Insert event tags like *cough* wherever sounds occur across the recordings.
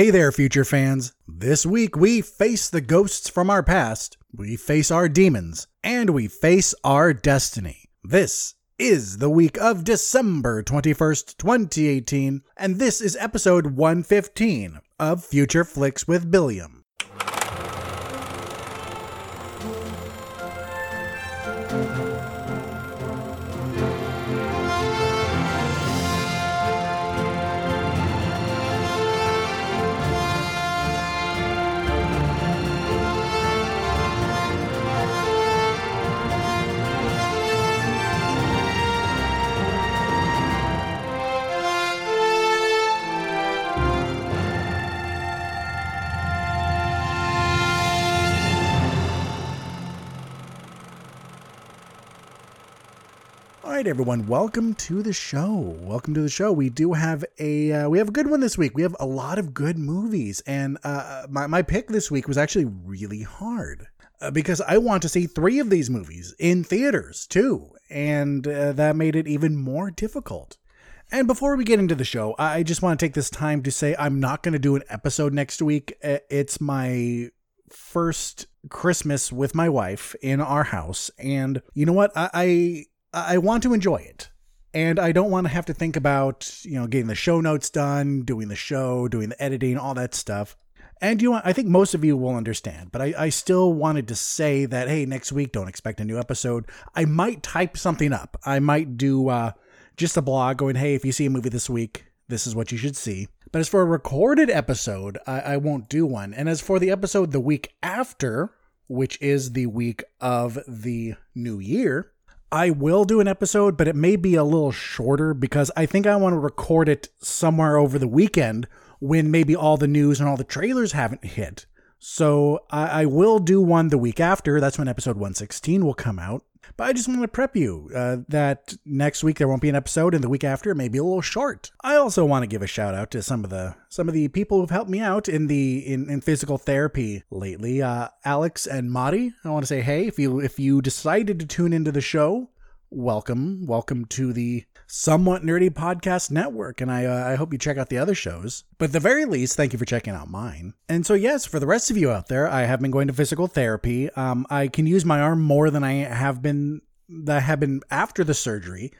Hey there, future fans. This week we face the ghosts from our past, we face our demons, and we face our destiny. This is the week of December 21st, 2018, and this is episode 115 of Future Flicks with Billiam. Everyone, welcome to the show. Welcome to the show. We do have a uh, we have a good one this week. We have a lot of good movies, and uh, my my pick this week was actually really hard uh, because I want to see three of these movies in theaters too, and uh, that made it even more difficult. And before we get into the show, I just want to take this time to say I'm not going to do an episode next week. It's my first Christmas with my wife in our house, and you know what? I, I want to enjoy it. And I don't want to have to think about, you know, getting the show notes done, doing the show, doing the editing, all that stuff. And you know, I think most of you will understand, but I, I still wanted to say that, hey, next week, don't expect a new episode. I might type something up. I might do uh, just a blog going, hey, if you see a movie this week, this is what you should see. But as for a recorded episode, I, I won't do one. And as for the episode the week after, which is the week of the new year, I will do an episode, but it may be a little shorter because I think I want to record it somewhere over the weekend when maybe all the news and all the trailers haven't hit. So I, I will do one the week after. That's when episode 116 will come out. But I just want to prep you uh, that next week there won't be an episode, and the week after it may be a little short. I also want to give a shout out to some of the some of the people who've helped me out in the in, in physical therapy lately. Uh, Alex and Madi. I want to say hey if you if you decided to tune into the show, welcome welcome to the somewhat nerdy podcast network and i uh, i hope you check out the other shows but at the very least thank you for checking out mine and so yes for the rest of you out there i have been going to physical therapy um i can use my arm more than i have been that have been after the surgery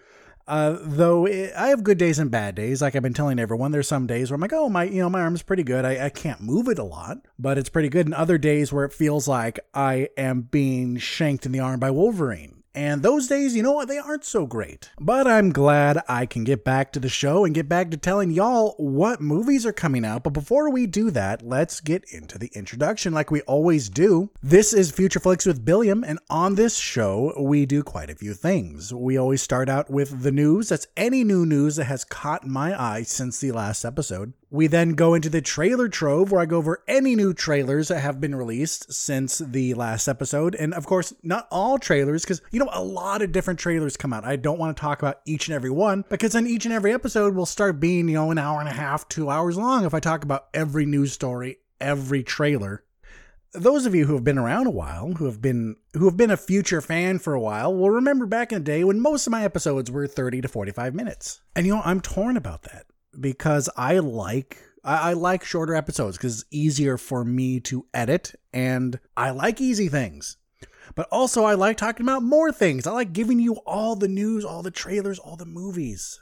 uh, though it, I have good days and bad days, like I've been telling everyone, there's some days where I'm like, oh my, you know, my arm's pretty good. I, I can't move it a lot, but it's pretty good. And other days where it feels like I am being shanked in the arm by Wolverine. And those days, you know what, they aren't so great. But I'm glad I can get back to the show and get back to telling y'all what movies are coming out. But before we do that, let's get into the introduction like we always do. This is Future Flicks with Billiam, and on this show, we do quite a few things. We always start out with the news. That's any new news that has caught my eye since the last episode. We then go into the trailer trove where I go over any new trailers that have been released since the last episode. And of course, not all trailers, because, you know, a lot of different trailers come out. I don't want to talk about each and every one because then each and every episode will start being, you know, an hour and a half, two hours long if I talk about every news story, every trailer those of you who have been around a while, who have been who have been a future fan for a while, will remember back in the day when most of my episodes were 30 to 45 minutes. And you know, I'm torn about that because I like I, I like shorter episodes because it's easier for me to edit and I like easy things. But also I like talking about more things. I like giving you all the news, all the trailers, all the movies.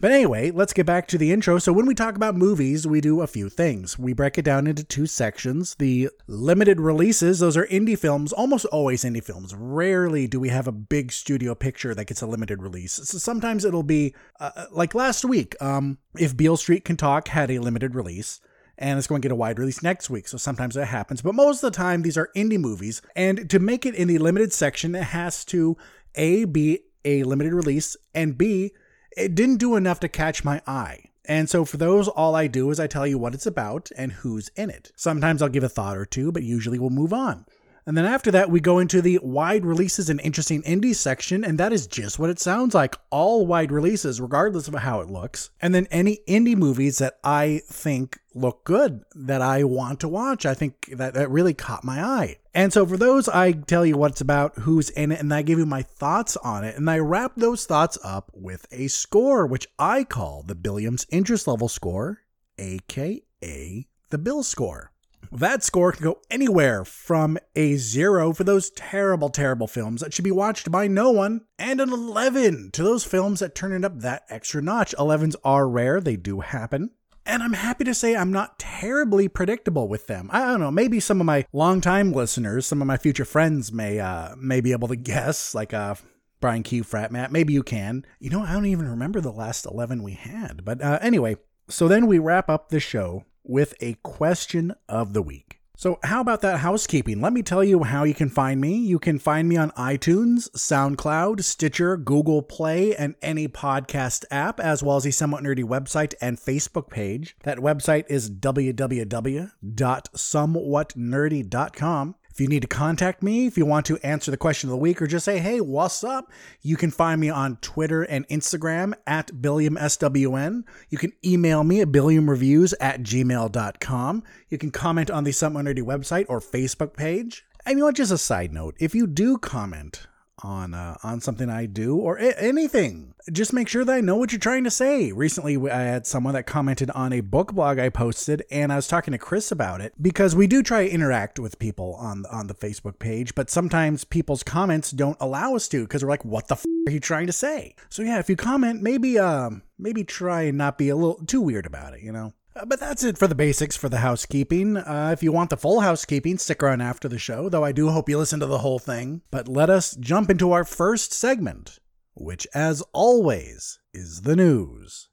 But anyway, let's get back to the intro. So, when we talk about movies, we do a few things. We break it down into two sections. The limited releases, those are indie films, almost always indie films. Rarely do we have a big studio picture that gets a limited release. So sometimes it'll be uh, like last week, um, if Beale Street Can Talk had a limited release. And it's going to get a wide release next week. So sometimes that happens. But most of the time, these are indie movies. And to make it in the limited section, it has to A, be a limited release, and B, it didn't do enough to catch my eye. And so for those, all I do is I tell you what it's about and who's in it. Sometimes I'll give a thought or two, but usually we'll move on. And then after that, we go into the wide releases and interesting indies section, and that is just what it sounds like all wide releases, regardless of how it looks. And then any indie movies that I think look good, that I want to watch. I think that, that really caught my eye. And so for those, I tell you what it's about, who's in it, and I give you my thoughts on it. And I wrap those thoughts up with a score, which I call the Billiams interest level score, aka the Bill score. That score can go anywhere from a zero for those terrible, terrible films that should be watched by no one, and an 11 to those films that turn it up that extra notch. 11s are rare, they do happen. And I'm happy to say I'm not terribly predictable with them. I don't know, maybe some of my longtime listeners, some of my future friends may uh may be able to guess, like uh Brian Q Frat Matt. Maybe you can. You know, I don't even remember the last 11 we had. But uh, anyway, so then we wrap up the show with a question of the week. So, how about that housekeeping? Let me tell you how you can find me. You can find me on iTunes, SoundCloud, Stitcher, Google Play, and any podcast app, as well as the somewhat nerdy website and Facebook page. That website is www.somewhatnerdy.com. If you need to contact me, if you want to answer the question of the week, or just say, hey, what's up? You can find me on Twitter and Instagram at BilliamSWN. You can email me at BilliamReviews at gmail.com. You can comment on the Nerdy website or Facebook page. And you know? Just a side note if you do comment on uh, on something I do or anything. Just make sure that I know what you're trying to say. Recently, I had someone that commented on a book blog I posted, and I was talking to Chris about it because we do try to interact with people on on the Facebook page, but sometimes people's comments don't allow us to because we're like, "What the f- are you trying to say?" So yeah, if you comment, maybe um maybe try and not be a little too weird about it, you know. Uh, but that's it for the basics for the housekeeping. Uh, if you want the full housekeeping, stick around after the show, though I do hope you listen to the whole thing. But let us jump into our first segment, which, as always, is the news.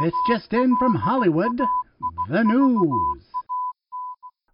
This just in from Hollywood the news.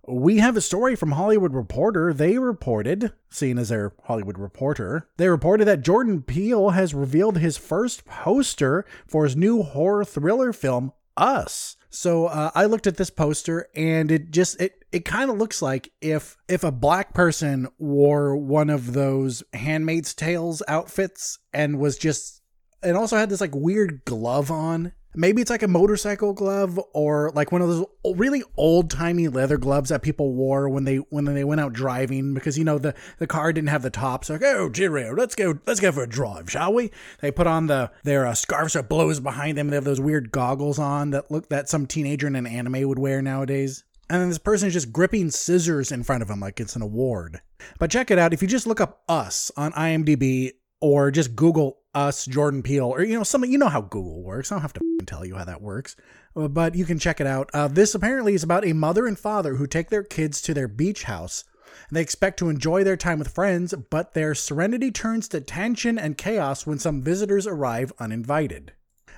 We have a story from Hollywood Reporter. They reported, seeing as their Hollywood Reporter, they reported that Jordan Peele has revealed his first poster for his new horror thriller film, us. So uh, I looked at this poster and it just it it kind of looks like if if a black person wore one of those Handmaid's Tales outfits and was just it also had this like weird glove on Maybe it's like a motorcycle glove or like one of those really old timey leather gloves that people wore when they when they went out driving because you know the the car didn't have the top. So like, oh, Jiro, let's go let's go for a drive, shall we? They put on the their uh, scarves that blows behind them. They have those weird goggles on that look that some teenager in an anime would wear nowadays. And then this person is just gripping scissors in front of him like it's an award. But check it out. If you just look up us on IMDb, or just Google us Jordan Peele or you know some you know how Google works. I don't have to tell you how that works, uh, but you can check it out. Uh, this apparently is about a mother and father who take their kids to their beach house. They expect to enjoy their time with friends, but their serenity turns to tension and chaos when some visitors arrive uninvited.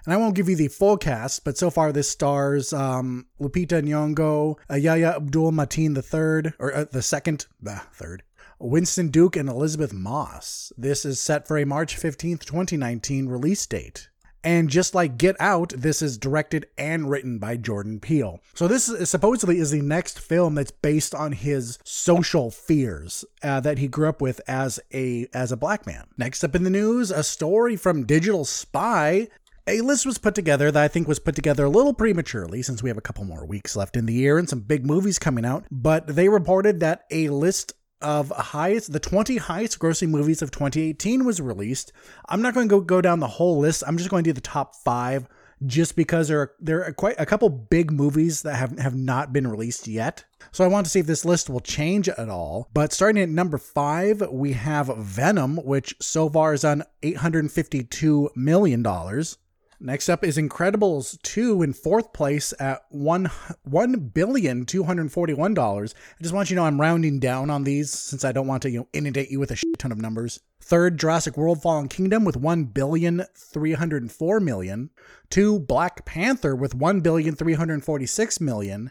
And I won't give you the full cast, but so far this stars um, Lupita Nyong'o, uh, Yahya Abdul Mateen III, or uh, the second, the third, Winston Duke and Elisabeth Moss. This is set for a March 15th, 2019 release date. And just like Get Out, this is directed and written by Jordan Peele. So this is, supposedly is the next film that's based on his social fears uh, that he grew up with as a as a black man. Next up in the news, a story from Digital Spy a list was put together that I think was put together a little prematurely since we have a couple more weeks left in the year and some big movies coming out. But they reported that a list of highest the 20 highest grossing movies of 2018 was released. I'm not going to go, go down the whole list. I'm just going to do the top 5 just because there are there are quite a couple big movies that have have not been released yet. So I want to see if this list will change at all. But starting at number 5, we have Venom, which so far is on 852 million dollars. Next up is Incredibles 2 in fourth place at one one billion two hundred forty one dollars. I just want you to know I'm rounding down on these since I don't want to you know inundate you with a shit ton of numbers. Third, Jurassic World Fallen Kingdom with one billion three hundred four million. Two, Black Panther with one billion three hundred forty six million.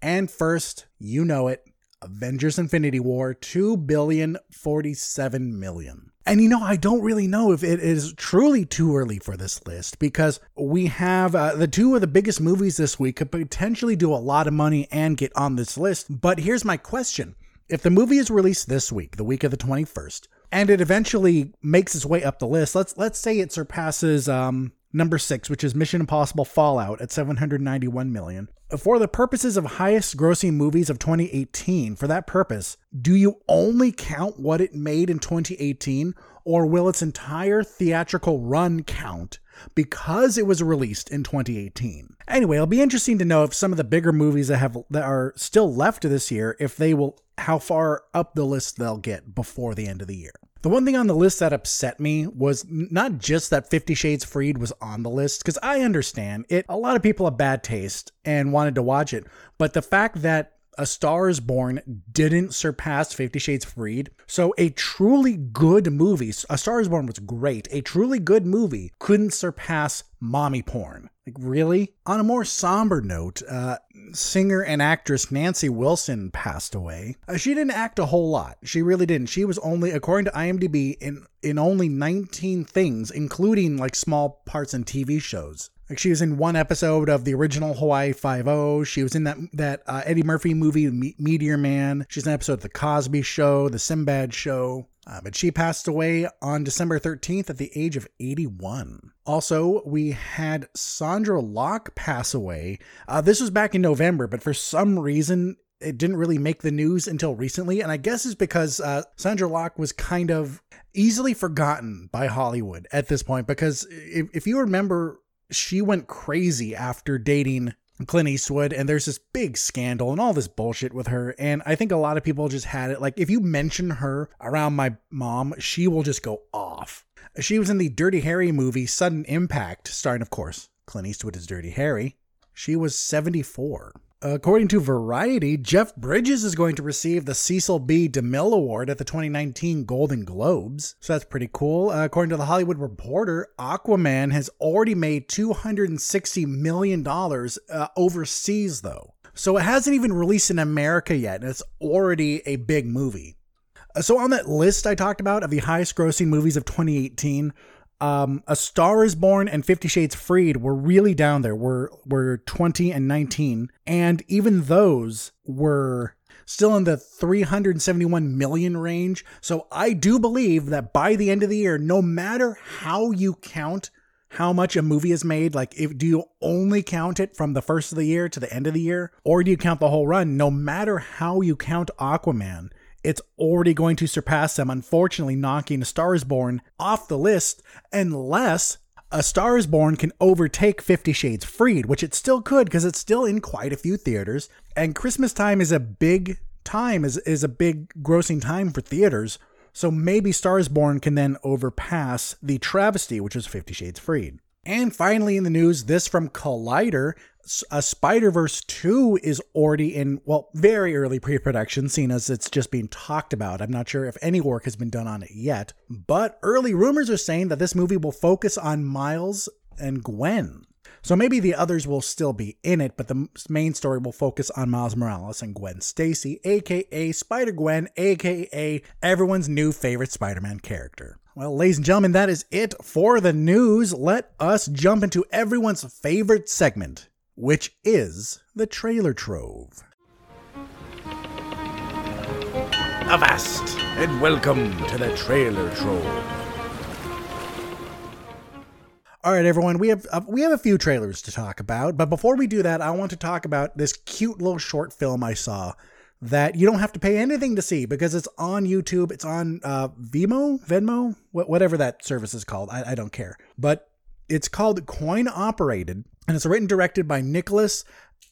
And first, you know it, Avengers Infinity War, two billion forty seven million. And you know, I don't really know if it is truly too early for this list because we have uh, the two of the biggest movies this week could potentially do a lot of money and get on this list. But here's my question if the movie is released this week, the week of the 21st, and it eventually makes its way up the list, let's let's say it surpasses um number six, which is Mission Impossible Fallout at 791 million. For the purposes of highest grossing movies of 2018, for that purpose, do you only count what it made in 2018, or will its entire theatrical run count because it was released in 2018? Anyway, it'll be interesting to know if some of the bigger movies that have that are still left this year, if they will, how far up the list they'll get before the end of the year. The one thing on the list that upset me was not just that 50 Shades Freed was on the list because I understand it a lot of people have bad taste and wanted to watch it, but the fact that a Star is Born didn't surpass Fifty Shades Freed. So a truly good movie, A Star is Born was great. A truly good movie couldn't surpass mommy porn. Like, really? On a more somber note, uh, singer and actress Nancy Wilson passed away. Uh, she didn't act a whole lot. She really didn't. She was only, according to IMDb, in in only 19 things, including like small parts in TV shows. Like she was in one episode of the original Hawaii Five O. She was in that that uh, Eddie Murphy movie, Me- Meteor Man. She's in an episode of the Cosby Show, the Sinbad Show. Uh, but she passed away on December 13th at the age of 81. Also, we had Sondra Locke pass away. Uh, this was back in November, but for some reason, it didn't really make the news until recently. And I guess it's because uh, Sondra Locke was kind of easily forgotten by Hollywood at this point. Because if, if you remember she went crazy after dating Clint Eastwood, and there's this big scandal and all this bullshit with her. And I think a lot of people just had it. Like, if you mention her around my mom, she will just go off. She was in the Dirty Harry movie Sudden Impact, starring, of course, Clint Eastwood as Dirty Harry. She was 74. According to Variety, Jeff Bridges is going to receive the Cecil B. DeMille Award at the 2019 Golden Globes. So that's pretty cool. Uh, according to the Hollywood Reporter, Aquaman has already made $260 million uh, overseas, though. So it hasn't even released in America yet, and it's already a big movie. Uh, so on that list I talked about of the highest grossing movies of 2018, um, A Star is Born and Fifty Shades Freed were really down there. Were were 20 and 19, and even those were still in the 371 million range. So I do believe that by the end of the year, no matter how you count how much a movie is made, like if do you only count it from the first of the year to the end of the year, or do you count the whole run? No matter how you count Aquaman, it's already going to surpass them, unfortunately, knocking A Star is Born off the list unless A Star is Born can overtake Fifty Shades Freed, which it still could because it's still in quite a few theaters. And Christmas time is a big time, is, is a big grossing time for theaters. So maybe Star is Born can then overpass the travesty, which is Fifty Shades Freed. And finally, in the news, this from Collider a uh, Spider Verse 2 is already in, well, very early pre production, seeing as it's just being talked about. I'm not sure if any work has been done on it yet, but early rumors are saying that this movie will focus on Miles and Gwen. So maybe the others will still be in it, but the main story will focus on Miles Morales and Gwen Stacy, aka Spider Gwen, aka everyone's new favorite Spider Man character. Well, ladies and gentlemen, that is it for the news. Let us jump into everyone's favorite segment which is the Trailer Trove. Avast and welcome to the Trailer Trove. All right, everyone, we have uh, we have a few trailers to talk about, but before we do that, I want to talk about this cute little short film I saw that you don't have to pay anything to see because it's on YouTube. It's on uh, Vimeo, Venmo, whatever that service is called. I, I don't care, but it's called Coin Operated and it's written directed by Nicholas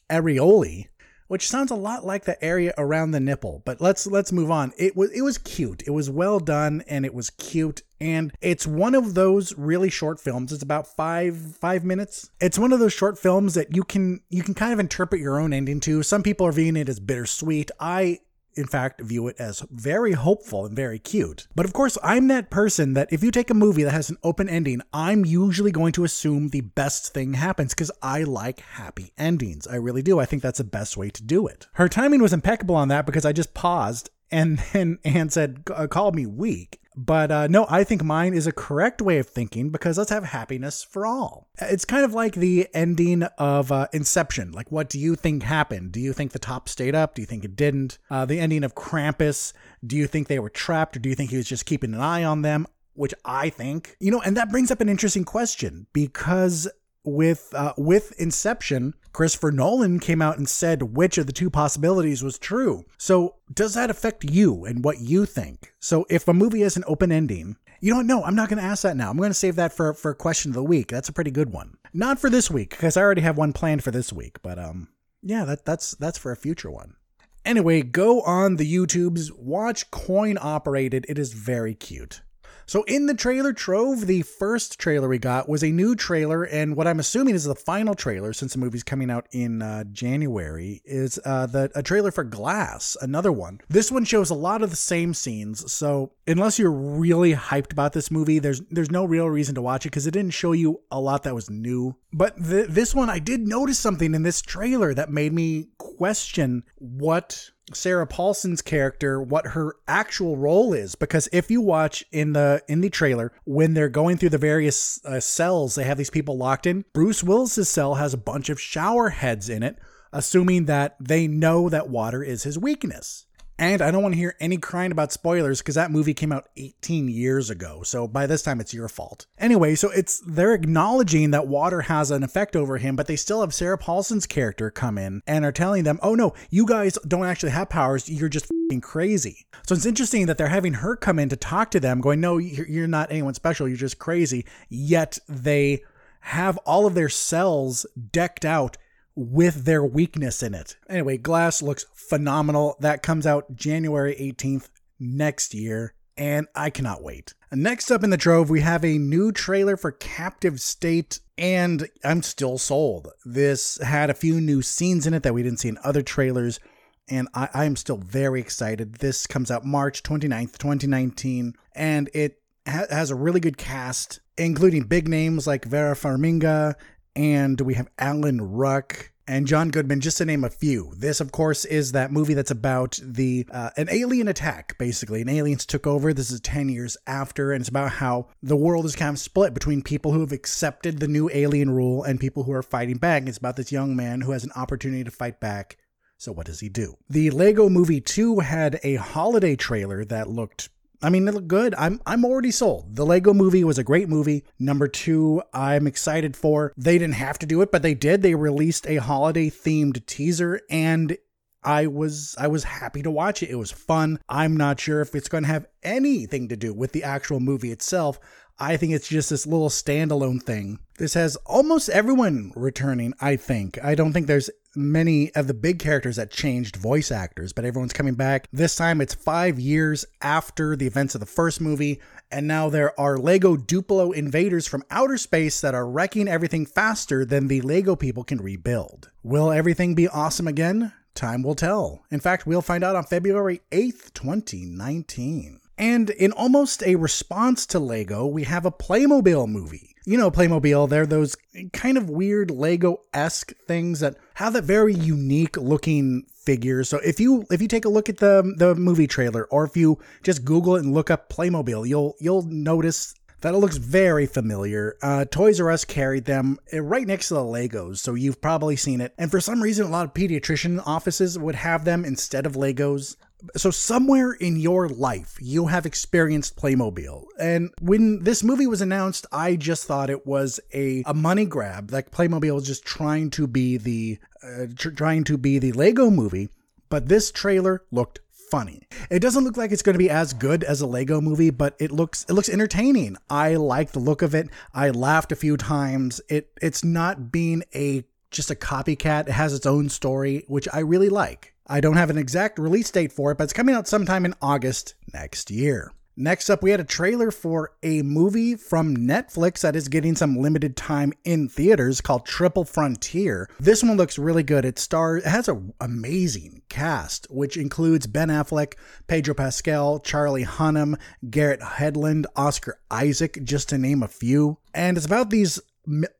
Arioli, which sounds a lot like the area around the nipple. But let's let's move on. It was it was cute. It was well done and it was cute. And it's one of those really short films. It's about five five minutes. It's one of those short films that you can you can kind of interpret your own ending to. Some people are viewing it as bittersweet. I in fact, view it as very hopeful and very cute. But of course, I'm that person that if you take a movie that has an open ending, I'm usually going to assume the best thing happens because I like happy endings. I really do. I think that's the best way to do it. Her timing was impeccable on that because I just paused and *laughs* then Anne said, called me weak. But uh, no, I think mine is a correct way of thinking because let's have happiness for all. It's kind of like the ending of uh, Inception. Like, what do you think happened? Do you think the top stayed up? Do you think it didn't? Uh, the ending of Krampus. Do you think they were trapped or do you think he was just keeping an eye on them? which I think, you know, and that brings up an interesting question because with uh, with Inception, Christopher Nolan came out and said which of the two possibilities was true. So does that affect you and what you think? So if a movie has an open ending, you don't know. I'm not going to ask that now. I'm going to save that for for question of the week. That's a pretty good one. Not for this week because I already have one planned for this week. But um, yeah, that that's that's for a future one. Anyway, go on the YouTubes, watch Coin Operated. It is very cute. So in the trailer trove, the first trailer we got was a new trailer, and what I'm assuming is the final trailer, since the movie's coming out in uh, January, is uh, the a trailer for Glass, another one. This one shows a lot of the same scenes, so unless you're really hyped about this movie, there's there's no real reason to watch it because it didn't show you a lot that was new. But th- this one, I did notice something in this trailer that made me question what Sarah Paulson's character what her actual role is because if you watch in the in the trailer when they're going through the various uh, cells they have these people locked in Bruce Willis's cell has a bunch of shower heads in it assuming that they know that water is his weakness and I don't want to hear any crying about spoilers because that movie came out 18 years ago. So by this time, it's your fault. Anyway, so it's they're acknowledging that water has an effect over him, but they still have Sarah Paulson's character come in and are telling them, "Oh no, you guys don't actually have powers. You're just crazy." So it's interesting that they're having her come in to talk to them, going, "No, you're not anyone special. You're just crazy." Yet they have all of their cells decked out with their weakness in it. Anyway, Glass looks phenomenal. That comes out January 18th next year, and I cannot wait. Next up in the trove, we have a new trailer for Captive State, and I'm still sold. This had a few new scenes in it that we didn't see in other trailers, and I, am still very excited. This comes out March 29th, 2019, and it ha- has a really good cast, including big names like Vera Farmiga and we have Alan Ruck and John Goodman, just to name a few. This, of course, is that movie that's about the uh, an alien attack. Basically, and aliens took over. This is ten years after, and it's about how the world is kind of split between people who have accepted the new alien rule and people who are fighting back. It's about this young man who has an opportunity to fight back. So what does he do? The Lego Movie 2 had a holiday trailer that looked I mean, it looked good. I'm I'm already sold. The Lego movie was a great movie. Number two, I'm excited for. They didn't have to do it, but they did. They released a holiday themed teaser and I was I was happy to watch it. It was fun. I'm not sure if it's going to have anything to do with the actual movie itself. I think it's just this little standalone thing. This has almost everyone returning, I think. I don't think there's many of the big characters that changed voice actors, but everyone's coming back. This time it's five years after the events of the first movie, and now there are Lego Duplo invaders from outer space that are wrecking everything faster than the Lego people can rebuild. Will everything be awesome again? Time will tell. In fact, we'll find out on February 8th, 2019. And in almost a response to Lego, we have a Playmobil movie. You know, Playmobil, they're those kind of weird Lego esque things that have that very unique looking figure. So if you if you take a look at the the movie trailer, or if you just Google it and look up Playmobil, you'll you'll notice that it looks very familiar. Uh, Toys R Us carried them eh, right next to the Legos, so you've probably seen it. And for some reason, a lot of pediatrician offices would have them instead of Legos so somewhere in your life you have experienced playmobil. And when this movie was announced i just thought it was a, a money grab. Like playmobil was just trying to be the uh, tr- trying to be the lego movie but this trailer looked funny. It doesn't look like it's going to be as good as a lego movie but it looks it looks entertaining. I like the look of it. I laughed a few times. It it's not being a just a copycat. It has its own story which i really like I don't have an exact release date for it, but it's coming out sometime in August next year. Next up, we had a trailer for a movie from Netflix that is getting some limited time in theaters called Triple Frontier. This one looks really good. It stars it has an amazing cast, which includes Ben Affleck, Pedro Pascal, Charlie Hunnam, Garrett Hedlund, Oscar Isaac, just to name a few. And it's about these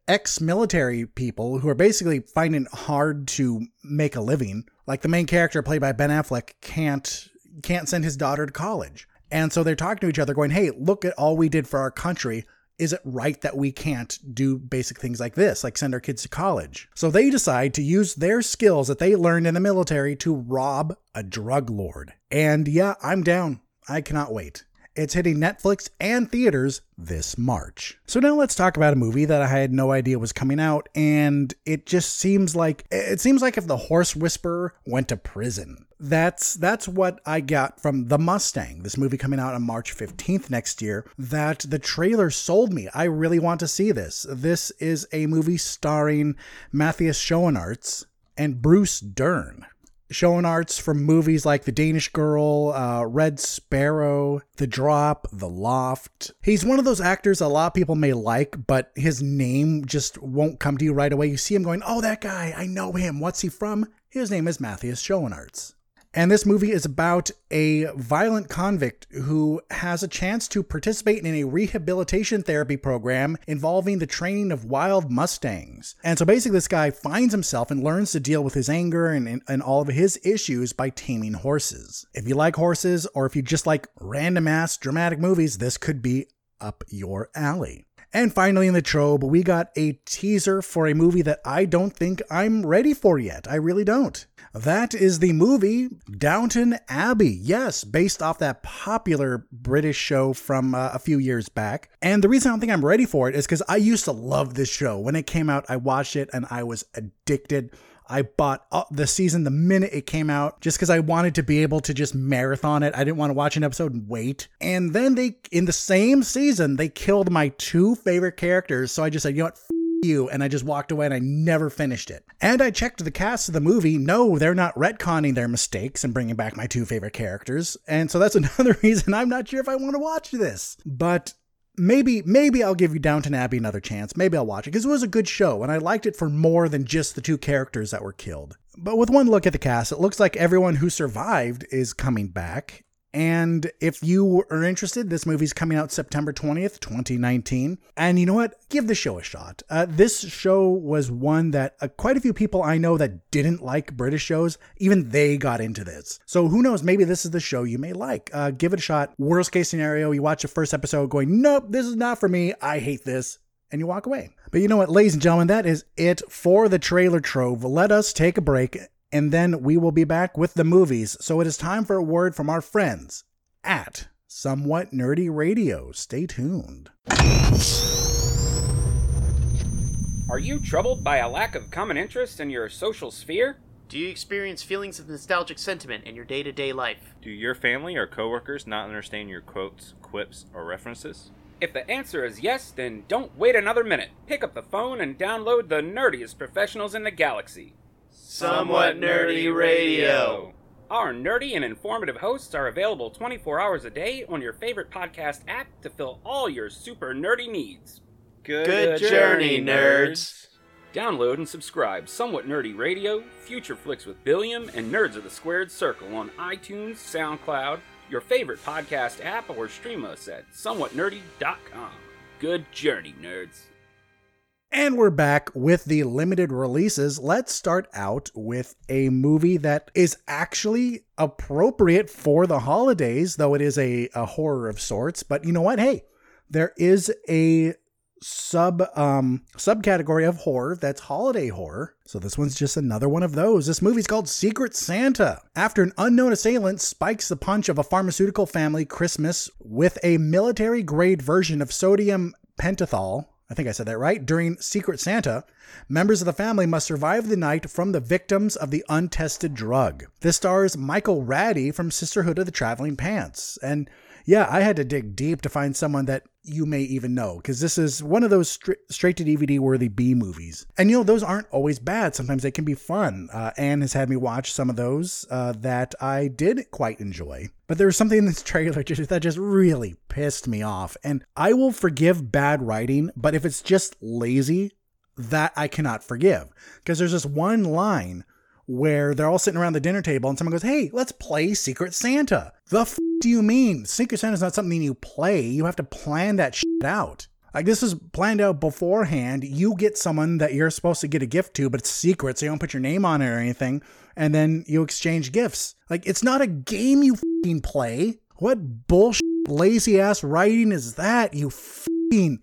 ex-military people who are basically finding it hard to make a living. Like the main character played by Ben Affleck can't can't send his daughter to college. And so they're talking to each other going, "Hey, look at all we did for our country. Is it right that we can't do basic things like this, like send our kids to college?" So they decide to use their skills that they learned in the military to rob a drug lord. And yeah, I'm down. I cannot wait. It's hitting Netflix and theaters this March. So now let's talk about a movie that I had no idea was coming out and it just seems like it seems like if the horse whisperer went to prison. That's that's what I got from The Mustang, this movie coming out on March 15th next year. That the trailer sold me. I really want to see this. This is a movie starring Matthias Schoenaerts and Bruce Dern. Schoenaerts from movies like The Danish Girl, uh, Red Sparrow, The Drop, The Loft. He's one of those actors a lot of people may like, but his name just won't come to you right away. You see him going, oh, that guy, I know him. What's he from? His name is Matthias Schoenaerts. And this movie is about a violent convict who has a chance to participate in a rehabilitation therapy program involving the training of wild Mustangs. And so basically, this guy finds himself and learns to deal with his anger and, and all of his issues by taming horses. If you like horses, or if you just like random ass dramatic movies, this could be up your alley. And finally, in the trove, we got a teaser for a movie that I don't think I'm ready for yet. I really don't. That is the movie Downton Abbey. Yes, based off that popular British show from uh, a few years back. And the reason I don't think I'm ready for it is because I used to love this show. When it came out, I watched it and I was addicted. I bought the season the minute it came out just because I wanted to be able to just marathon it. I didn't want to watch an episode and wait. And then they, in the same season, they killed my two favorite characters. So I just said, you know what? you and I just walked away and I never finished it. And I checked the cast of the movie. No, they're not retconning their mistakes and bringing back my two favorite characters. And so that's *laughs* another reason I'm not sure if I want to watch this. But maybe maybe I'll give you Downton Abbey another chance. Maybe I'll watch it because it was a good show and I liked it for more than just the two characters that were killed. But with one look at the cast, it looks like everyone who survived is coming back and if you are interested, this movie's coming out September 20th, 2019. And you know what? Give the show a shot. Uh, this show was one that uh, quite a few people I know that didn't like British shows, even they got into this. So who knows? Maybe this is the show you may like. Uh, give it a shot. Worst case scenario, you watch the first episode going, nope, this is not for me. I hate this. And you walk away. But you know what, ladies and gentlemen, that is it for the trailer trove. Let us take a break and then we will be back with the movies. So it is time for a word from our friends at Somewhat Nerdy Radio. Stay tuned. Are you troubled by a lack of common interest in your social sphere? Do you experience feelings of nostalgic sentiment in your day to day life? Do your family or coworkers not understand your quotes, quips, or references? If the answer is yes, then don't wait another minute. Pick up the phone and download the nerdiest professionals in the galaxy. Somewhat Nerdy Radio. Our nerdy and informative hosts are available 24 hours a day on your favorite podcast app to fill all your super nerdy needs. Good, Good journey, nerds. Download and subscribe Somewhat Nerdy Radio, Future Flicks with Billiam, and Nerds of the Squared Circle on iTunes, SoundCloud, your favorite podcast app, or stream us at somewhatnerdy.com. Good journey, nerds. And we're back with the limited releases. Let's start out with a movie that is actually appropriate for the holidays, though it is a, a horror of sorts. But you know what? Hey, there is a sub um subcategory of horror that's holiday horror. So this one's just another one of those. This movie's called Secret Santa. After an unknown assailant spikes the punch of a pharmaceutical family Christmas with a military grade version of sodium pentothal, I think I said that right. During Secret Santa, members of the family must survive the night from the victims of the untested drug. This stars Michael Rady from Sisterhood of the Traveling Pants. And yeah, I had to dig deep to find someone that you may even know because this is one of those straight to DVD worthy B movies. And you know, those aren't always bad. Sometimes they can be fun. Uh, Anne has had me watch some of those uh, that I did quite enjoy. But there was something in this *laughs* trailer just, that just really pissed me off. And I will forgive bad writing, but if it's just lazy, that I cannot forgive. Because there's this one line where they're all sitting around the dinner table and someone goes, Hey, let's play Secret Santa. The f do you mean? Secret Santa is not something you play. You have to plan that shit out. Like this is planned out beforehand. You get someone that you're supposed to get a gift to, but it's secret, so you don't put your name on it or anything, and then you exchange gifts. Like it's not a game you f***ing play. What bullshit lazy ass writing is that, you f***ing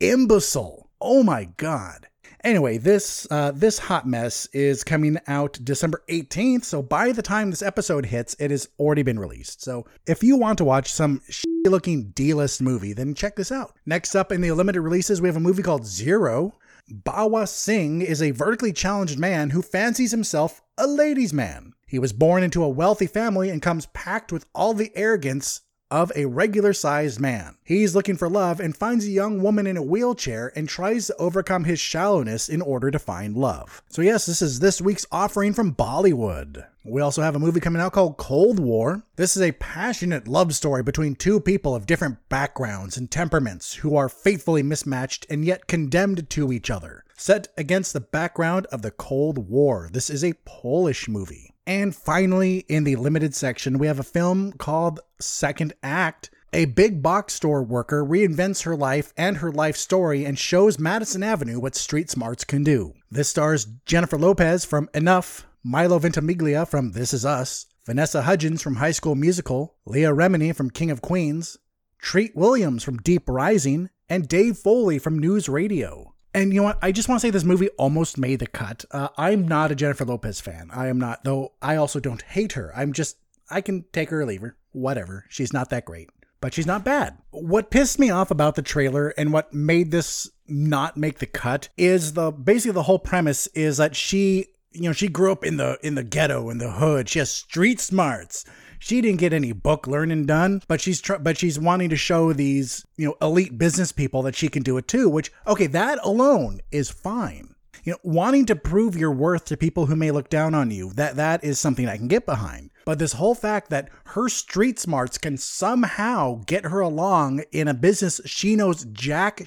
imbecile? Oh my god. Anyway, this uh, this hot mess is coming out December 18th. So by the time this episode hits, it has already been released. So if you want to watch some looking D-list movie, then check this out. Next up in the limited releases, we have a movie called Zero. Bawa Singh is a vertically challenged man who fancies himself a ladies' man. He was born into a wealthy family and comes packed with all the arrogance of a regular sized man. He's looking for love and finds a young woman in a wheelchair and tries to overcome his shallowness in order to find love. So, yes, this is this week's offering from Bollywood. We also have a movie coming out called Cold War. This is a passionate love story between two people of different backgrounds and temperaments who are fatefully mismatched and yet condemned to each other. Set against the background of the Cold War, this is a Polish movie. And finally, in the limited section, we have a film called Second Act. A big box store worker reinvents her life and her life story and shows Madison Avenue what street smarts can do. This stars Jennifer Lopez from Enough, Milo Ventimiglia from This Is Us, Vanessa Hudgens from High School Musical, Leah Remini from King of Queens, Treat Williams from Deep Rising, and Dave Foley from News Radio. And you know what? I just want to say this movie almost made the cut. Uh, I'm not a Jennifer Lopez fan. I am not, though I also don't hate her. I'm just, I can take her or leave her. Whatever. She's not that great, but she's not bad. What pissed me off about the trailer and what made this not make the cut is the basically the whole premise is that she you know she grew up in the in the ghetto in the hood she has street smarts she didn't get any book learning done, but she's tr- but she's wanting to show these, you know, elite business people that she can do it too, which okay, that alone is fine. You know, wanting to prove your worth to people who may look down on you, that that is something I can get behind. But this whole fact that her street smarts can somehow get her along in a business she knows jack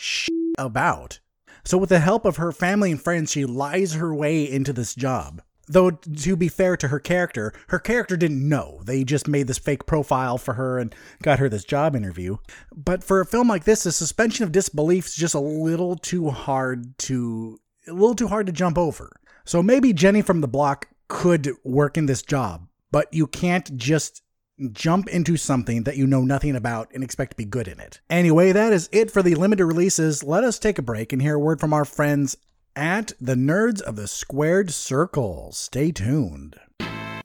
about. So with the help of her family and friends, she lies her way into this job. Though, to be fair to her character, her character didn't know. They just made this fake profile for her and got her this job interview. But for a film like this, the suspension of disbelief is just a little too hard to a little too hard to jump over. So maybe Jenny from the block could work in this job, but you can't just jump into something that you know nothing about and expect to be good in it. Anyway, that is it for the limited releases. Let us take a break and hear a word from our friends at the Nerds of the Squared Circle. Stay tuned.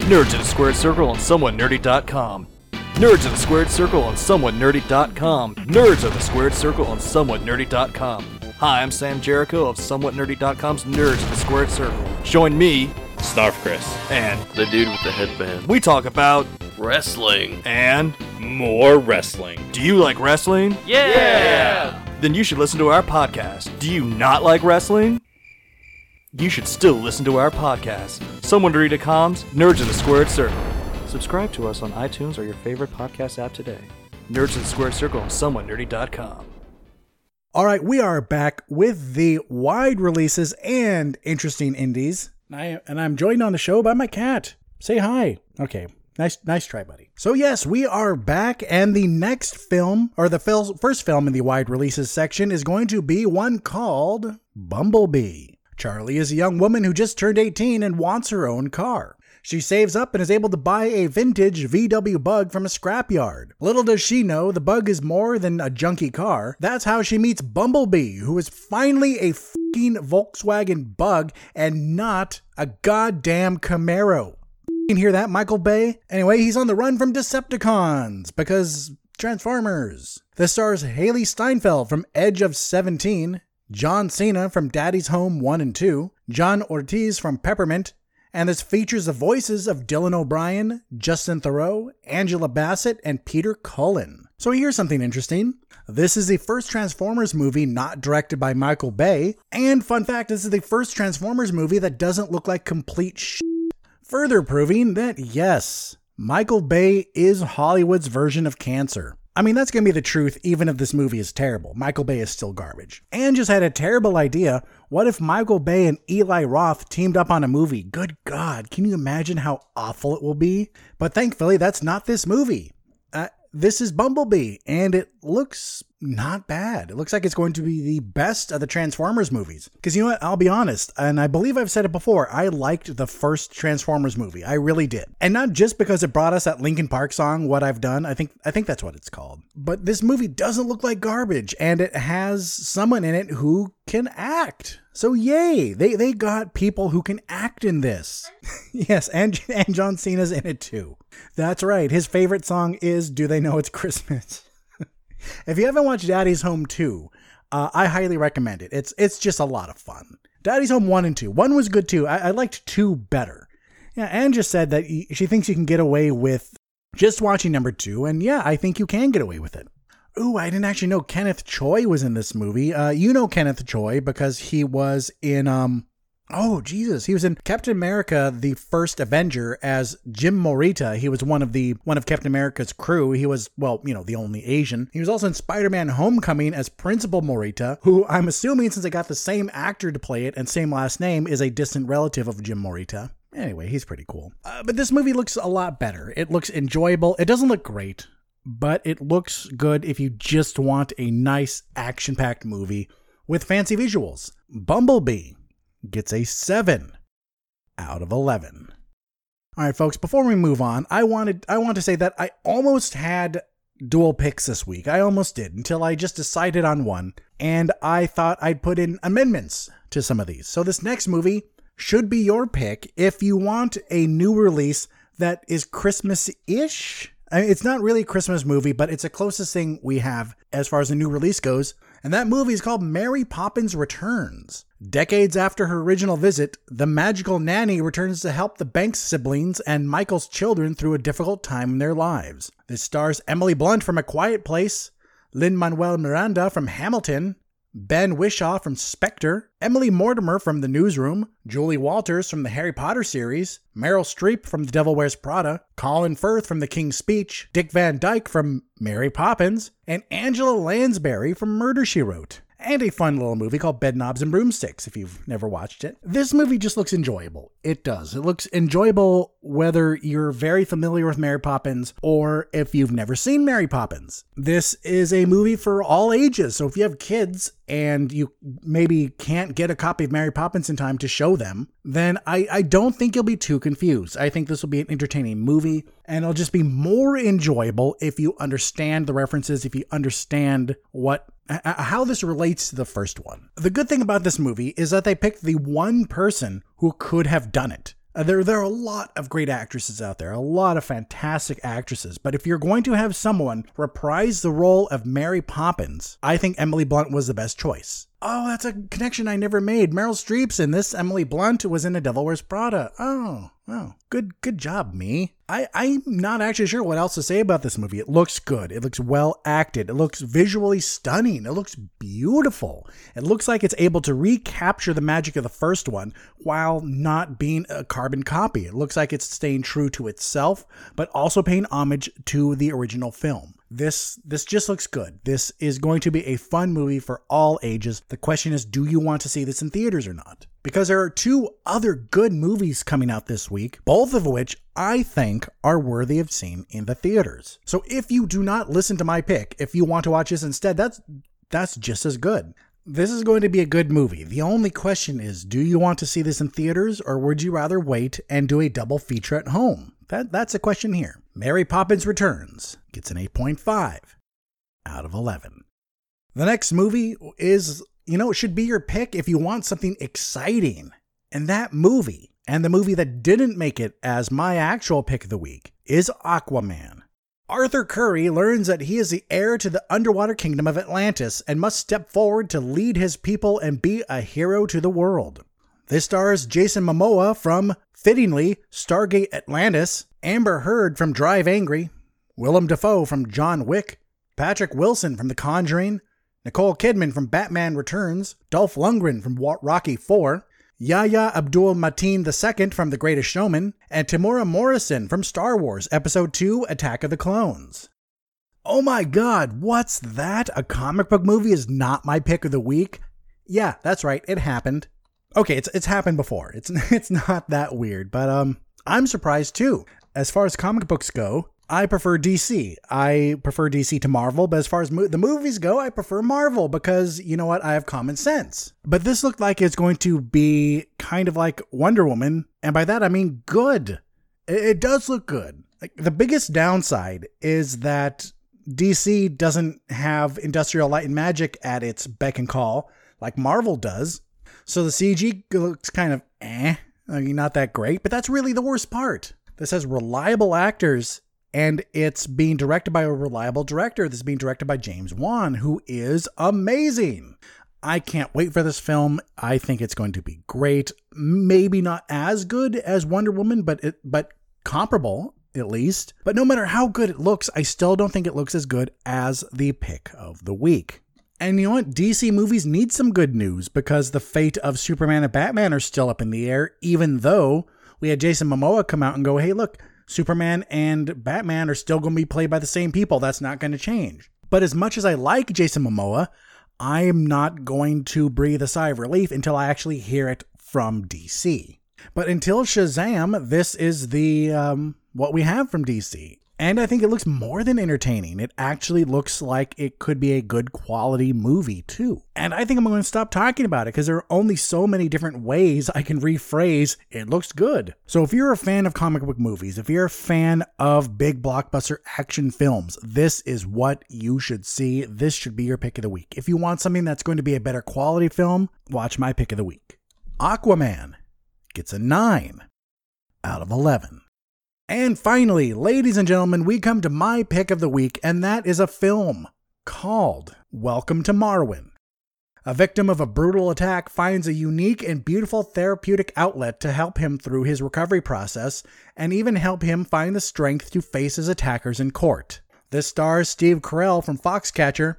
Nerds of the Squared Circle on SomewhatNerdy.com. Nerds of the Squared Circle on SomewhatNerdy.com. Nerds of the Squared Circle on SomewhatNerdy.com. Hi, I'm Sam Jericho of SomewhatNerdy.com's Nerds of the Squared Circle. Join me, Snarf Chris. and The dude with the headband. we talk about Wrestling. and More wrestling. do you like wrestling? Yeah! Then you should listen to our podcast. Do you not like wrestling? You should still listen to our podcast. SomewhatNerdy.com's Nerds of the Squared Circle. Subscribe to us on iTunes or your favorite podcast app today. Nerds of the Squared Circle on SomewhatNerdy.com. All right, we are back with the wide releases and interesting indies. I, and I'm joined on the show by my cat. Say hi. Okay. Nice, nice try, buddy. So yes, we are back, and the next film, or the fil- first film in the wide releases section, is going to be one called Bumblebee. Charlie is a young woman who just turned 18 and wants her own car. She saves up and is able to buy a vintage VW bug from a scrapyard. Little does she know the bug is more than a junky car. That's how she meets Bumblebee, who is finally a fing Volkswagen bug and not a goddamn Camaro. You can hear that, Michael Bay? Anyway, he's on the run from Decepticons because Transformers. This stars Hailee Steinfeld from Edge of 17, John Cena from Daddy's Home 1 and 2, John Ortiz from Peppermint, and this features the voices of Dylan O'Brien, Justin Theroux, Angela Bassett, and Peter Cullen. So here's something interesting. This is the first Transformers movie not directed by Michael Bay, and fun fact, this is the first Transformers movie that doesn't look like complete shit. Further proving that yes, Michael Bay is Hollywood's version of cancer. I mean, that's going to be the truth even if this movie is terrible. Michael Bay is still garbage. And just had a terrible idea. What if Michael Bay and Eli Roth teamed up on a movie? Good God, can you imagine how awful it will be? But thankfully, that's not this movie. Uh, this is Bumblebee, and it looks not bad. It looks like it's going to be the best of the Transformers movies. Because you know what? I'll be honest, and I believe I've said it before. I liked the first Transformers movie. I really did, and not just because it brought us that Linkin Park song, "What I've Done." I think I think that's what it's called. But this movie doesn't look like garbage, and it has someone in it who can act. So yay, they they got people who can act in this. *laughs* yes, and and John Cena's in it too. That's right. His favorite song is "Do They Know It's Christmas." If you haven't watched Daddy's Home 2, uh, I highly recommend it. It's it's just a lot of fun. Daddy's Home 1 and 2. 1 was good too. I, I liked 2 better. Yeah, Anne just said that she thinks you can get away with just watching number 2, and yeah, I think you can get away with it. Ooh, I didn't actually know Kenneth Choi was in this movie. Uh, you know Kenneth Choi because he was in um Oh Jesus, he was in Captain America: The First Avenger as Jim Morita. He was one of the one of Captain America's crew. He was well, you know, the only Asian. He was also in Spider-Man: Homecoming as Principal Morita, who I'm assuming since they got the same actor to play it and same last name is a distant relative of Jim Morita. Anyway, he's pretty cool. Uh, but this movie looks a lot better. It looks enjoyable. It doesn't look great, but it looks good if you just want a nice action-packed movie with fancy visuals. Bumblebee gets a 7 out of 11. All right, folks, before we move on, I wanted I want to say that I almost had dual picks this week. I almost did until I just decided on one and I thought I'd put in amendments to some of these. So this next movie should be your pick if you want a new release that is Christmas-ish. I mean, it's not really a Christmas movie, but it's the closest thing we have as far as a new release goes. And that movie is called Mary Poppins Returns. Decades after her original visit, the magical nanny returns to help the Banks siblings and Michael's children through a difficult time in their lives. This stars Emily Blunt from A Quiet Place, Lin Manuel Miranda from Hamilton, Ben Whishaw from Spectre, Emily Mortimer from The Newsroom, Julie Walters from the Harry Potter series, Meryl Streep from The Devil Wears Prada, Colin Firth from The King's Speech, Dick Van Dyke from Mary Poppins, and Angela Lansbury from Murder She Wrote. And a fun little movie called Bedknobs and Broomsticks, if you've never watched it. This movie just looks enjoyable. It does. It looks enjoyable whether you're very familiar with Mary Poppins or if you've never seen Mary Poppins. This is a movie for all ages. So if you have kids and you maybe can't get a copy of Mary Poppins in time to show them, then I, I don't think you'll be too confused. I think this will be an entertaining movie and it'll just be more enjoyable if you understand the references, if you understand what how this relates to the first one. The good thing about this movie is that they picked the one person who could have done it. Uh, there, there are a lot of great actresses out there, a lot of fantastic actresses. But if you're going to have someone reprise the role of Mary Poppins, I think Emily Blunt was the best choice. Oh, that's a connection I never made. Meryl Streep's in this. Emily Blunt was in A Devil Wears Prada. Oh, wow. Good, good job, me. I, I'm not actually sure what else to say about this movie. It looks good. It looks well acted. It looks visually stunning. It looks beautiful. It looks like it's able to recapture the magic of the first one while not being a carbon copy. It looks like it's staying true to itself, but also paying homage to the original film. This this just looks good. This is going to be a fun movie for all ages. The question is, do you want to see this in theaters or not? Because there are two other good movies coming out this week, both of which I think are worthy of seeing in the theaters. So if you do not listen to my pick, if you want to watch this instead, that's that's just as good. This is going to be a good movie. The only question is, do you want to see this in theaters or would you rather wait and do a double feature at home? That that's a question here. Mary Poppins Returns gets an 8.5 out of 11. The next movie is, you know, it should be your pick if you want something exciting. And that movie, and the movie that didn't make it as my actual pick of the week, is Aquaman. Arthur Curry learns that he is the heir to the underwater kingdom of Atlantis and must step forward to lead his people and be a hero to the world. This stars Jason Momoa from, fittingly, Stargate Atlantis, Amber Heard from Drive Angry, Willem Dafoe from John Wick, Patrick Wilson from The Conjuring, Nicole Kidman from Batman Returns, Dolph Lundgren from Rocky IV, Yahya Abdul Mateen II from The Greatest Showman, and Temuera Morrison from Star Wars Episode 2 Attack of the Clones. Oh my god, what's that? A comic book movie is not my pick of the week? Yeah, that's right, it happened. Okay, it's it's happened before. It's *laughs* it's not that weird, but um I'm surprised too. As far as comic books go, I prefer DC. I prefer DC to Marvel, but as far as mo- the movies go, I prefer Marvel because you know what? I have common sense. But this looked like it's going to be kind of like Wonder Woman, and by that I mean good. It, it does look good. Like the biggest downside is that DC doesn't have Industrial Light and Magic at its beck and call like Marvel does. So the CG looks kind of eh, I mean, not that great, but that's really the worst part. This has reliable actors and it's being directed by a reliable director. This is being directed by James Wan, who is amazing. I can't wait for this film. I think it's going to be great. Maybe not as good as Wonder Woman, but it, but comparable at least. But no matter how good it looks, I still don't think it looks as good as the pick of the week. And you know what? DC movies need some good news because the fate of Superman and Batman are still up in the air, even though we had Jason Momoa come out and go, hey, look, Superman and Batman are still going to be played by the same people. That's not going to change. But as much as I like Jason Momoa, I'm not going to breathe a sigh of relief until I actually hear it from DC. But until Shazam, this is the um, what we have from DC. And I think it looks more than entertaining. It actually looks like it could be a good quality movie, too. And I think I'm going to stop talking about it because there are only so many different ways I can rephrase it looks good. So if you're a fan of comic book movies, if you're a fan of big blockbuster action films, this is what you should see. This should be your pick of the week. If you want something that's going to be a better quality film, watch my pick of the week. Aquaman gets a 9 out of 11. And finally, ladies and gentlemen, we come to my pick of the week, and that is a film called Welcome to Marwen. A victim of a brutal attack finds a unique and beautiful therapeutic outlet to help him through his recovery process and even help him find the strength to face his attackers in court. This stars Steve Carell from Foxcatcher,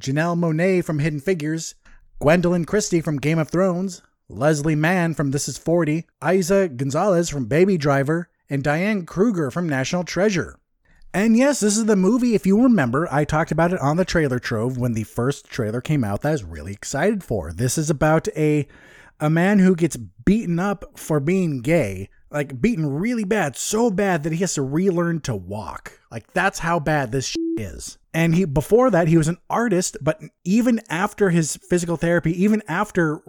Janelle Monáe from Hidden Figures, Gwendoline Christie from Game of Thrones, Leslie Mann from This Is 40, Eiza Gonzalez from Baby Driver, and Diane Kruger from National Treasure. And yes, this is the movie, if you remember, I talked about it on the trailer trove when the first trailer came out that I was really excited for. This is about a a man who gets beaten up for being gay, like beaten really bad, so bad that he has to relearn to walk. Like that's how bad this is. And he before that he was an artist, but even after his physical therapy, even after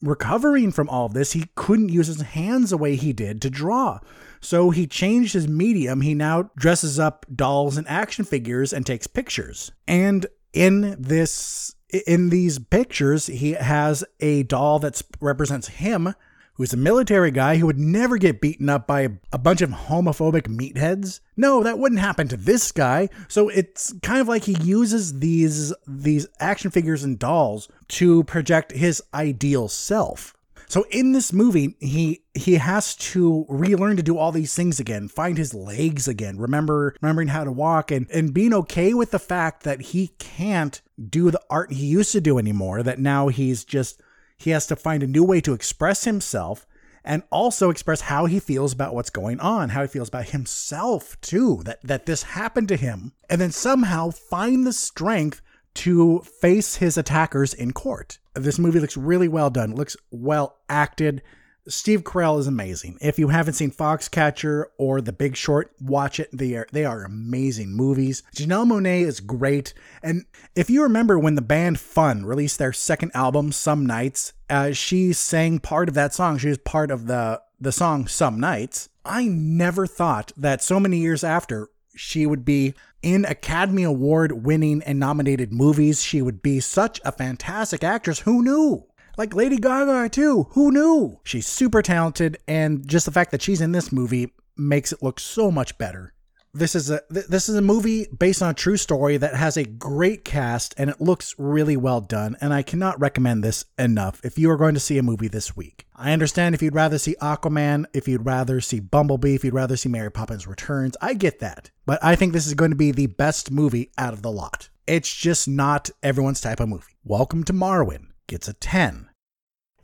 recovering from all of this, he couldn't use his hands the way he did to draw. So he changed his medium. He now dresses up dolls and action figures and takes pictures. And in this in these pictures, he has a doll that represents him, who's a military guy who would never get beaten up by a bunch of homophobic meatheads. No, that wouldn't happen to this guy. So it's kind of like he uses these these action figures and dolls to project his ideal self. So in this movie, he he has to relearn to do all these things again, find his legs again, remember remembering how to walk and and being okay with the fact that he can't do the art he used to do anymore, that now he's just he has to find a new way to express himself and also express how he feels about what's going on, how he feels about himself too, that that this happened to him, and then somehow find the strength to face his attackers in court. This movie looks really well done. It looks well acted. Steve Carell is amazing. If you haven't seen Foxcatcher or The Big Short, watch it. They are they are amazing movies. Janelle Monáe is great. And if you remember when the band Fun released their second album, Some Nights, uh, she sang part of that song. She was part of the the song Some Nights. I never thought that so many years after she would be in Academy Award winning and nominated movies. She would be such a fantastic actress. Who knew? Like Lady Gaga, too. Who knew? She's super talented, and just the fact that she's in this movie makes it look so much better. This is a this is a movie based on a true story that has a great cast and it looks really well done and I cannot recommend this enough if you are going to see a movie this week. I understand if you'd rather see Aquaman, if you'd rather see Bumblebee, if you'd rather see Mary Poppins Returns, I get that. But I think this is going to be the best movie out of the lot. It's just not everyone's type of movie. Welcome to Marwen gets a 10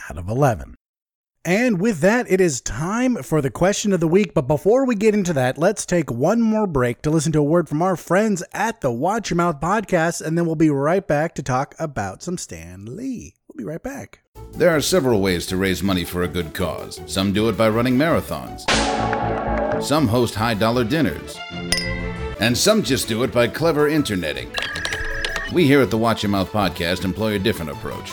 out of 11. And with that, it is time for the question of the week. But before we get into that, let's take one more break to listen to a word from our friends at the Watch Your Mouth podcast, and then we'll be right back to talk about some Stan Lee. We'll be right back. There are several ways to raise money for a good cause. Some do it by running marathons, some host high dollar dinners, and some just do it by clever interneting. We here at the Watch Your Mouth podcast employ a different approach.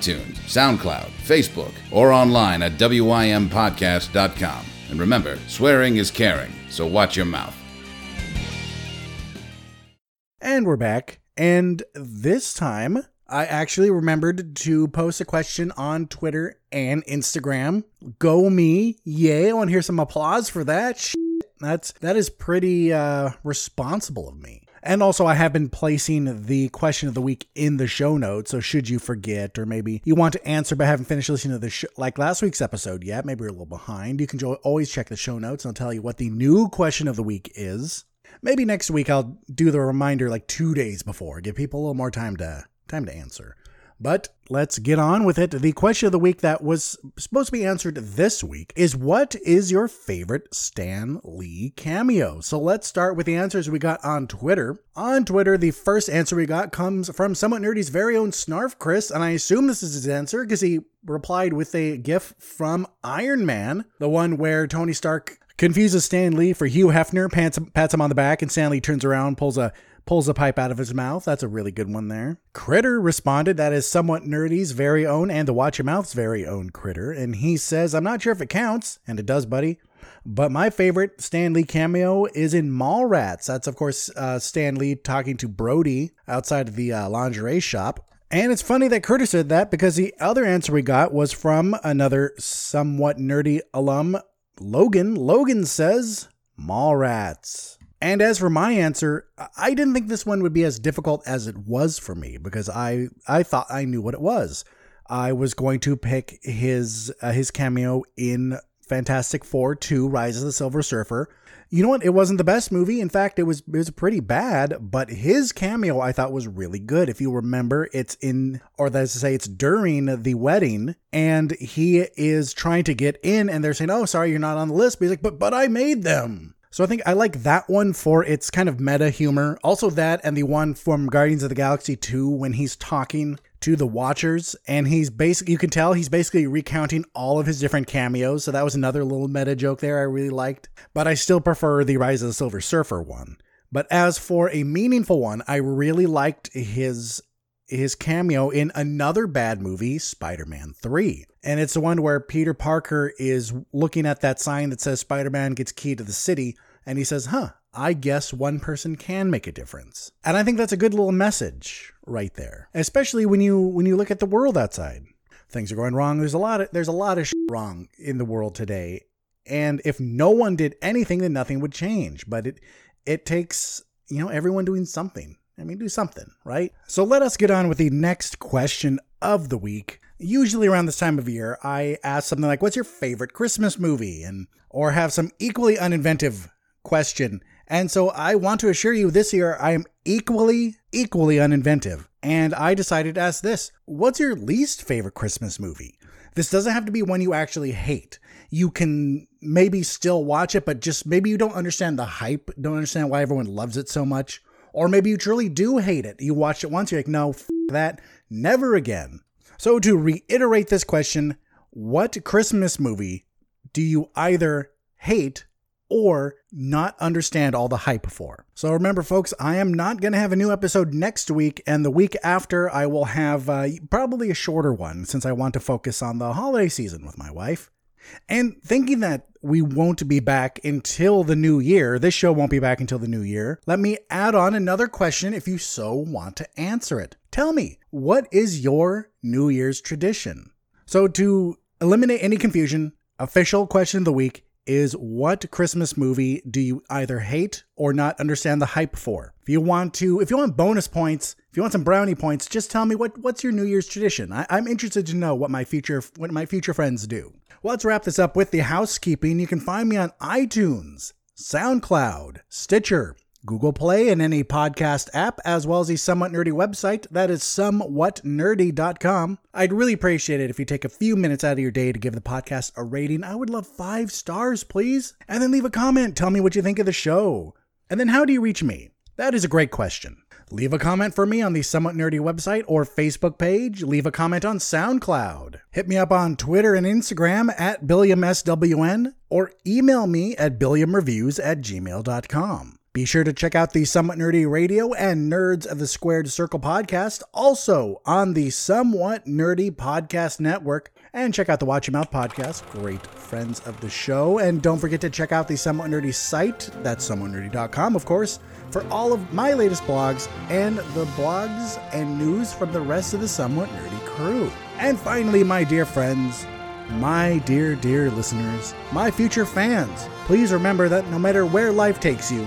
SoundCloud, Facebook, or online at WIMPodcast.com. And remember, swearing is caring, so watch your mouth. And we're back. And this time, I actually remembered to post a question on Twitter and Instagram. Go me. Yay. I want to hear some applause for that. That's that is pretty uh responsible of me. And also, I have been placing the question of the week in the show notes. So, should you forget, or maybe you want to answer but haven't finished listening to the show, like last week's episode yet, maybe you're a little behind, you can always check the show notes and I'll tell you what the new question of the week is. Maybe next week I'll do the reminder like two days before, give people a little more time to time to answer. But let's get on with it. The question of the week that was supposed to be answered this week is what is your favorite Stan Lee cameo? So let's start with the answers we got on Twitter. On Twitter, the first answer we got comes from Somewhat Nerdy's very own Snarf Chris, and I assume this is his answer because he replied with a gif from Iron Man, the one where Tony Stark confuses Stan Lee for Hugh Hefner, pats, pats him on the back, and Stan Lee turns around, pulls a pulls a pipe out of his mouth. That's a really good one there. Critter responded, that is somewhat nerdy's very own and the Watch Your Mouth's very own Critter. And he says, I'm not sure if it counts, and it does, buddy. But my favorite Stan Lee cameo is in Mallrats. That's, of course, uh, Stan Lee talking to Brodie outside of the uh, lingerie shop. And it's funny that Curtis said that because the other answer we got was from another somewhat nerdy alum, Logan. Logan says, Mallrats. And as for my answer, I didn't think this one would be as difficult as it was for me because I I thought I knew what it was. I was going to pick his uh, his cameo in Fantastic Four 2 Rise of the Silver Surfer. You know what? It wasn't the best movie. In fact, it was it was pretty bad, but his cameo I thought was really good. If you remember, it's in or that's to say it's during the wedding and he is trying to get in and they're saying, "Oh, sorry, you're not on the list." But he's like, "But but I made them." So I think I like that one for its kind of meta humor. Also that and the one from Guardians of the Galaxy 2 when he's talking to the Watchers and he's basically you can tell he's basically recounting all of his different cameos. So that was another little meta joke there I really liked. But I still prefer the Rise of the Silver Surfer one. But as for a meaningful one, I really liked his his cameo in another bad movie, Spider Man 3. And it's the one where Peter Parker is looking at that sign that says Spider Man gets key to the city. And he says, huh, I guess one person can make a difference. And I think that's a good little message right there. Especially when you when you look at the world outside. Things are going wrong. There's a lot of there's a lot of wrong in the world today. And if no one did anything, then nothing would change. But it it takes, you know, everyone doing something. I mean, do something, right? So let us get on with the next question of the week. Usually around this time of year, I ask something like, "What's your favorite Christmas movie?" and or have some equally uninventive question. And so I want to assure you this year I am equally equally uninventive. And I decided to ask this, "What's your least favorite Christmas movie?" This doesn't have to be one you actually hate. You can maybe still watch it, but just maybe you don't understand the hype, don't understand why everyone loves it so much. Or maybe you truly do hate it. You watched it once, you're like, no, f- that, never again. So, to reiterate this question, what Christmas movie do you either hate or not understand all the hype for? So, remember, folks, I am not going to have a new episode next week, and the week after, I will have uh, probably a shorter one since I want to focus on the holiday season with my wife. And thinking that we won't be back until the new year, this show won't be back until the new year, let me add on another question if you so want to answer it. Tell me, what is your New Year's tradition? So, to eliminate any confusion, official question of the week is what Christmas movie do you either hate or not understand the hype for? If you want to, if you want bonus points, if you want some brownie points, just tell me what what's your New Year's tradition. I, I'm interested to know what my future what my future friends do. Well, let's wrap this up with the housekeeping. You can find me on iTunes, SoundCloud, Stitcher, Google Play, and any podcast app, as well as the Somewhat Nerdy website. That is somewhatnerdy.com. I'd really appreciate it if you take a few minutes out of your day to give the podcast a rating. I would love five stars, please. And then leave a comment. Tell me what you think of the show. And then how do you reach me? That is a great question. Leave a comment for me on the Somewhat Nerdy website or Facebook page. Leave a comment on SoundCloud. Hit me up on Twitter and Instagram at BilliamSWN or email me at BilliamReviews at gmail.com. Be sure to check out the Somewhat Nerdy Radio and Nerds of the Squared Circle podcast, also on the Somewhat Nerdy Podcast Network. And check out the Watch Your Mouth podcast, great friends of the show. And don't forget to check out the Somewhat Nerdy site, that's somewhatnerdy.com, of course, for all of my latest blogs and the blogs and news from the rest of the Somewhat Nerdy crew. And finally, my dear friends, my dear, dear listeners, my future fans, please remember that no matter where life takes you,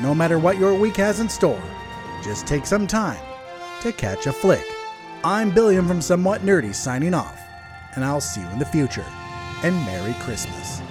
no matter what your week has in store, just take some time to catch a flick. I'm Billiam from Somewhat Nerdy signing off, and I'll see you in the future. And Merry Christmas.